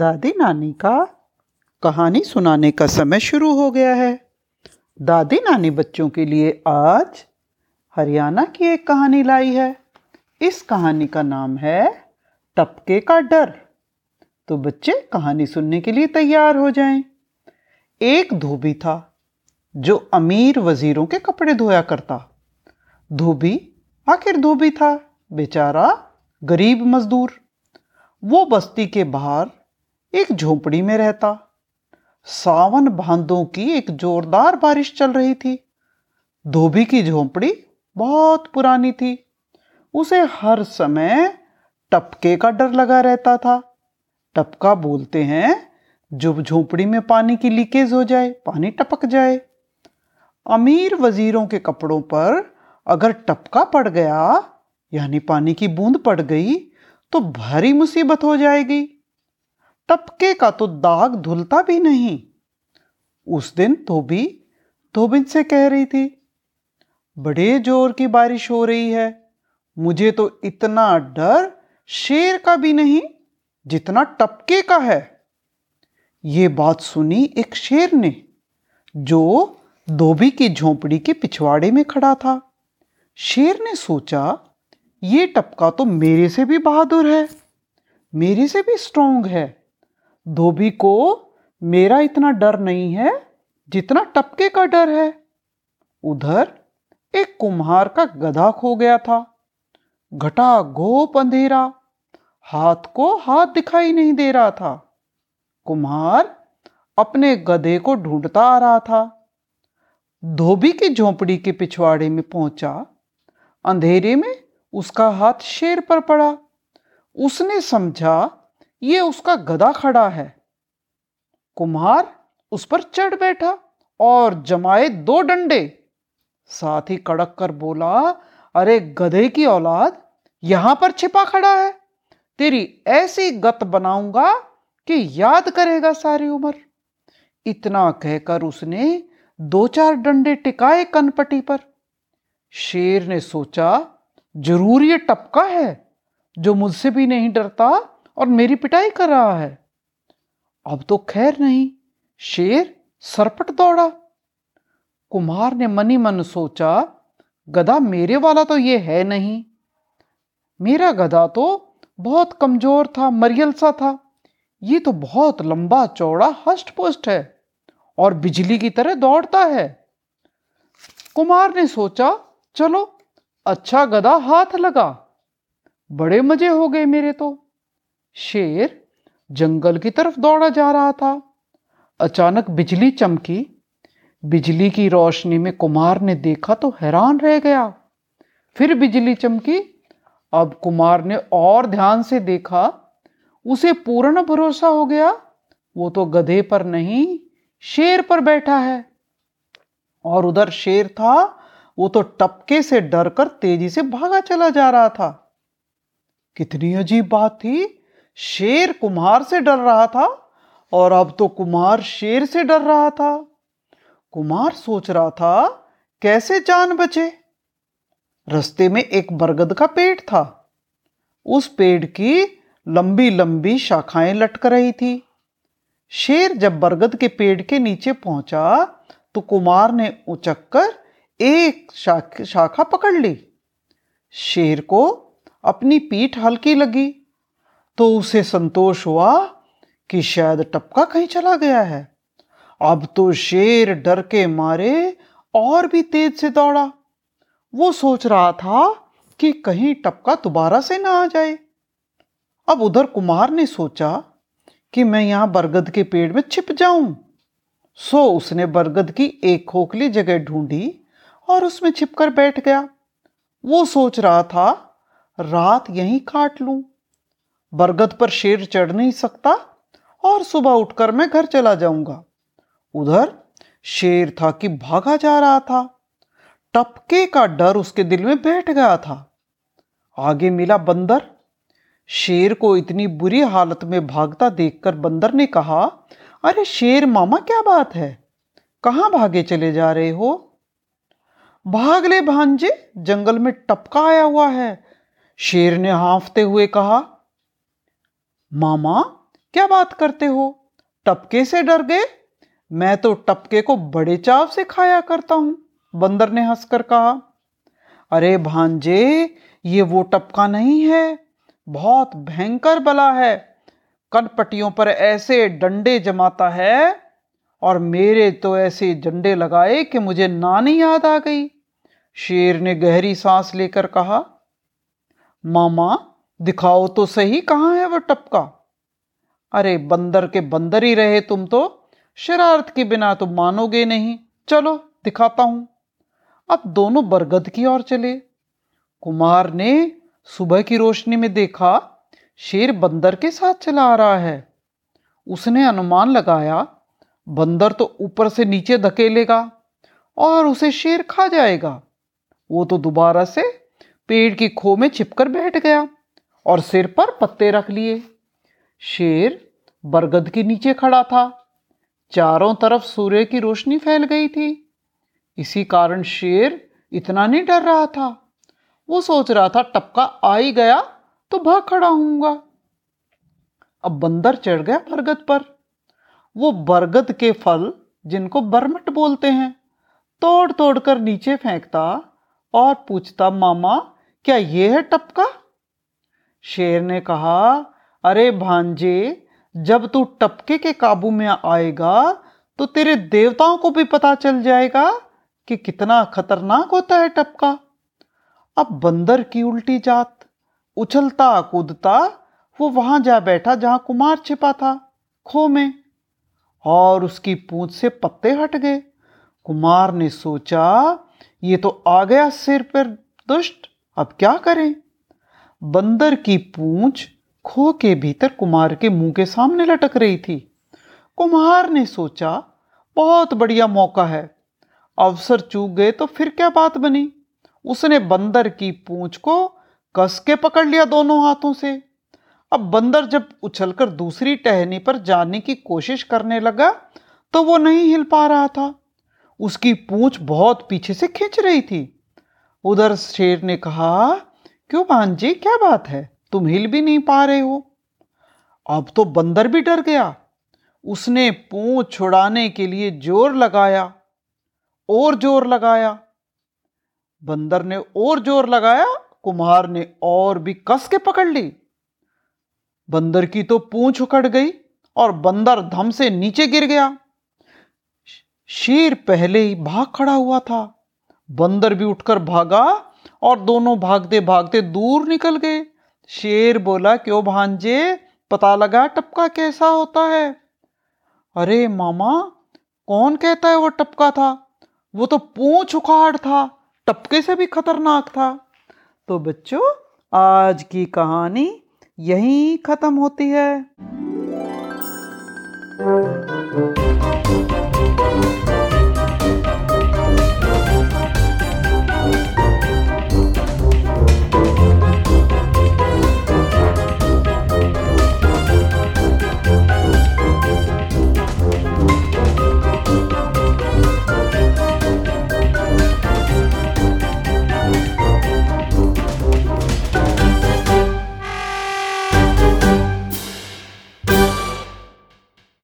दादी नानी का कहानी सुनाने का समय शुरू हो गया है। दादी नानी बच्चों के लिए आज हरियाणा की एक कहानी लाई है। इस कहानी का नाम है टपके का डर। तो बच्चे कहानी सुनने के लिए तैयार हो जाएँ। एक धोबी था जो अमीर वजीरों के कपड़े धोया करता। धोबी आखिर धोबी था, बेचारा गरीब मजदूर। वो बस्ती के बाहर एक झोपड़ी में रहता। सावन भादों की एक जोरदार बारिश चल रही थी। धोबी की झोपड़ी बहुत पुरानी थी। उसे हर समय टपके का डर लगा रहता था। टपका बोलते हैं, जब झोपड़ी में पानी की लीकेज हो जाए, पानी टपक जाए। अमीर वजीरों के कपड़ों पर अगर टपका पड़ गया, यानी पानी की बूंद पड़ गई तो भारी मुसीबत हो जाएगी। टपके का तो दाग धुलता भी नहीं। उस दिन धोबी धोबिन से कह रही थी, बड़े ज़ोर की बारिश हो रही है। मुझे तो इतना डर शेर का भी नहीं, जितना टपके का है। ये बात सुनी एक शेर ने, जो धोबी की झोपड़ी के पिछवाड़े में खड़ा था। शेर ने सोचा, ये टपका तो मेरे से भी बहादुर है, मेरे से भी स्ट्रोंग है। धोबी को मेरा इतना डर नहीं है जितना टपके का डर है। उधर एक कुम्हार का गधा खो गया था। घटा गोप अंधेरा। हाथ को हाथ दिखाई नहीं दे रहा था। कुम्हार अपने गधे को ढूंढता आ रहा था। धोबी की झोपड़ी के पिछवाड़े में पहुँचा। अंधेरे में उसका हाथ शेर पर पड़ा। उसने समझा ये उसका गधा खड़ा है। कुम्हार उस पर चढ़ बैठा और जमाए दो डंडे। साथ ही कड़क कर बोला, अरे गधे की औलाद, यहाँ पर छिपा खड़ा है। तेरी ऐसी गत बनाऊँगा कि याद करेगा सारी उम्र। इतना कहकर उसने दो चार डंडे टिकाए कनपटी पर। शेर ने सोचा, ज़रूर ये टपका है, जो मुझसे भी नहीं डरता और मेरी पिटाई कर रहा है। अब तो खैर नहीं, शेर सरपट दौड़ा। कुमार ने मनी मन सोचा, गधा मेरे वाला तो ये है नहीं। मेरा गधा तो बहुत कमज़ोर था, मरियल सा था। ये तो बहुत लंबा चौड़ा हस्ट पुष्ट है और बिजली की तरह दौड़ता है। कुमार ने सोचा, चलो अच्छा गधा हाथ लगा। बड़े मज़े हो गए मेरे तो। शेर जंगल की तरफ़ दौड़ा जा रहा था। अचानक बिजली चमकी। बिजली की रोशनी में कुमार ने देखा तो हैरान रह गया। फिर बिजली चमकी। अब कुमार ने और ध्यान से देखा। उसे पूर्ण भरोसा हो गया। वो तो गधे पर नहीं, शेर पर बैठा है। और उधर शेर था। वो तो टपके से डरकर तेज़ी से भागा चला जा रहा था। कितनी अजीब बात थी। शेर कुम्हार से डर रहा था और अब तो कुमार शेर से डर रहा था। कुमार सोच रहा था, कैसे जान बचे? रस्ते में एक बरगद का पेड़ था। उस पेड़ की लंबी लंबी शाखाएँ लटक रही थी। शेर जब बरगद के पेड़ के नीचे पहुँचा तो कुमार ने उचक कर एक शाखा पकड़ ली। शेर को अपनी पीठ हल्की लगी। तो उसे संतोष हुआ कि शायद टपका कहीं चला गया है। अब तो शेर डर के मारे और भी तेज से दौड़ा। वो सोच रहा था कि कहीं टपका दोबारा से ना आ जाए। अब उधर कुमार ने सोचा कि मैं यहाँ बरगद के पेड़ में छिप जाऊँ। सो उसने बरगद की एक खोखली जगह ढूंढी और उसमें छिपकर बैठ गया। वो सोच रहा था, रात यहीं काट लूँ। बरगद पर शेर चढ़ नहीं सकता और सुबह उठकर मैं घर चला जाऊँगा। उधर शेर था कि भागा जा रहा था। टपके का डर उसके दिल में बैठ गया था। आगे मिला बंदर। शेर को इतनी बुरी हालत में भागता देखकर बंदर ने कहा, अरे शेर, मामा, क्या बात है? कहाँ भागे चले जा रहे हो? भाग ले भांजे, जंगल में टपका आया हुआ है, शेर ने हाफते हुए कहा। मामा, क्या बात करते हो? टपके से डर गए? मैं तो टपके को बड़े चाव से खाया करता हूँ, बंदर ने हंसकर कहा। अरे भांजे, ये वो टपका नहीं है। बहुत भयंकर बला है। कनपटियों पर ऐसे डंडे जमाता है और मेरे तो ऐसे डंडे लगाए कि मुझे नानी याद आ गई। शेर ने गहरी सांस लेकर कहा, मामा, दिखाओ तो सही कहाँ है टपका। अरे, बंदर के बंदर ही रहे तुम तो। शरारत के बिना तुम मानोगे नहीं। चलो, दिखाता हूँ। अब दोनों बरगद की ओर चले। कुमार ने सुबह की रोशनी में देखा, शेर बंदर के साथ चला आ रहा है। उसने अनुमान लगाया, बंदर तो ऊपर से नीचे धकेलेगा और उसे शेर खा जाएगा। वो तो दोबारा से पेड़ की खो में छिपकर बैठ गया। और सिर पर पत्ते रख लिए। शेर बरगद के नीचे खड़ा था। चारों तरफ़ सूर्य की रोशनी फैल गई थी। इसी कारण शेर इतना नहीं डर रहा था। वो सोच रहा था, टपका आ ही गया तो भाग खड़ा हूँगा अब बंदर चढ़ गया बरगद पर। वो बरगद के फल, जिनको बरमट बोलते हैं तोड़ तोड़ कर नीचे फेंकता और पूछता, मामा, क्या ये है टपका? शेर ने कहा, अरे भांजे, जब तू टपके के काबू में आएगा तो तेरे देवताओं को भी पता चल जाएगा कि कितना खतरनाक होता है टपका। अब बंदर की उल्टी जात, उछलता, कूदता, वो वहाँ जा बैठा जहाँ कुमार छिपा था, खो में। और उसकी पूंछ से पत्ते हट गए। कुमार ने सोचा, ये तो आ गया सिर पर दुष्ट, अब क्या करें? बंदर की पूंछ खो के भीतर कुमार के मुँह के सामने लटक रही थी। कुमार ने सोचा, बहुत बढ़िया मौका है। अवसर चूक गए तो फिर क्या बात बनी? उसने बंदर की पूंछ को कस के पकड़ लिया दोनों हाथों से। अब बंदर जब उछलकर दूसरी टहनी पर जाने की कोशिश करने लगा तो वो नहीं हिल पा रहा था। उसकी पूंछ बहुत पीछे से खींच रही थी। उधर शेर ने कहा क्यों भांजी क्या बात है? तुम हिल भी नहीं पा रहे हो। अब तो बंदर भी डर गया। उसने पूंछ छुड़ाने के लिए ज़ोर लगाया, और ज़ोर लगाया। बंदर ने और ज़ोर लगाया, कुम्हार ने और भी कस के पकड़ ली। बंदर की तो पूंछ उखड़ गई, और बंदर धम से नीचे गिर गया। शेर पहले ही भाग खड़ा हुआ था। बंदर भी उठकर भागा और दोनों भागते भागते दूर निकल गए। शेर बोला, क्यों भांजे? पता लगा टपका कैसा होता है? अरे मामा, कौन कहता है वो टपका था? वो तो पूछ उखाड़ था, टपके से भी खतरनाक था। तो बच्चों, आज की कहानी यहीं ख़त्म होती है।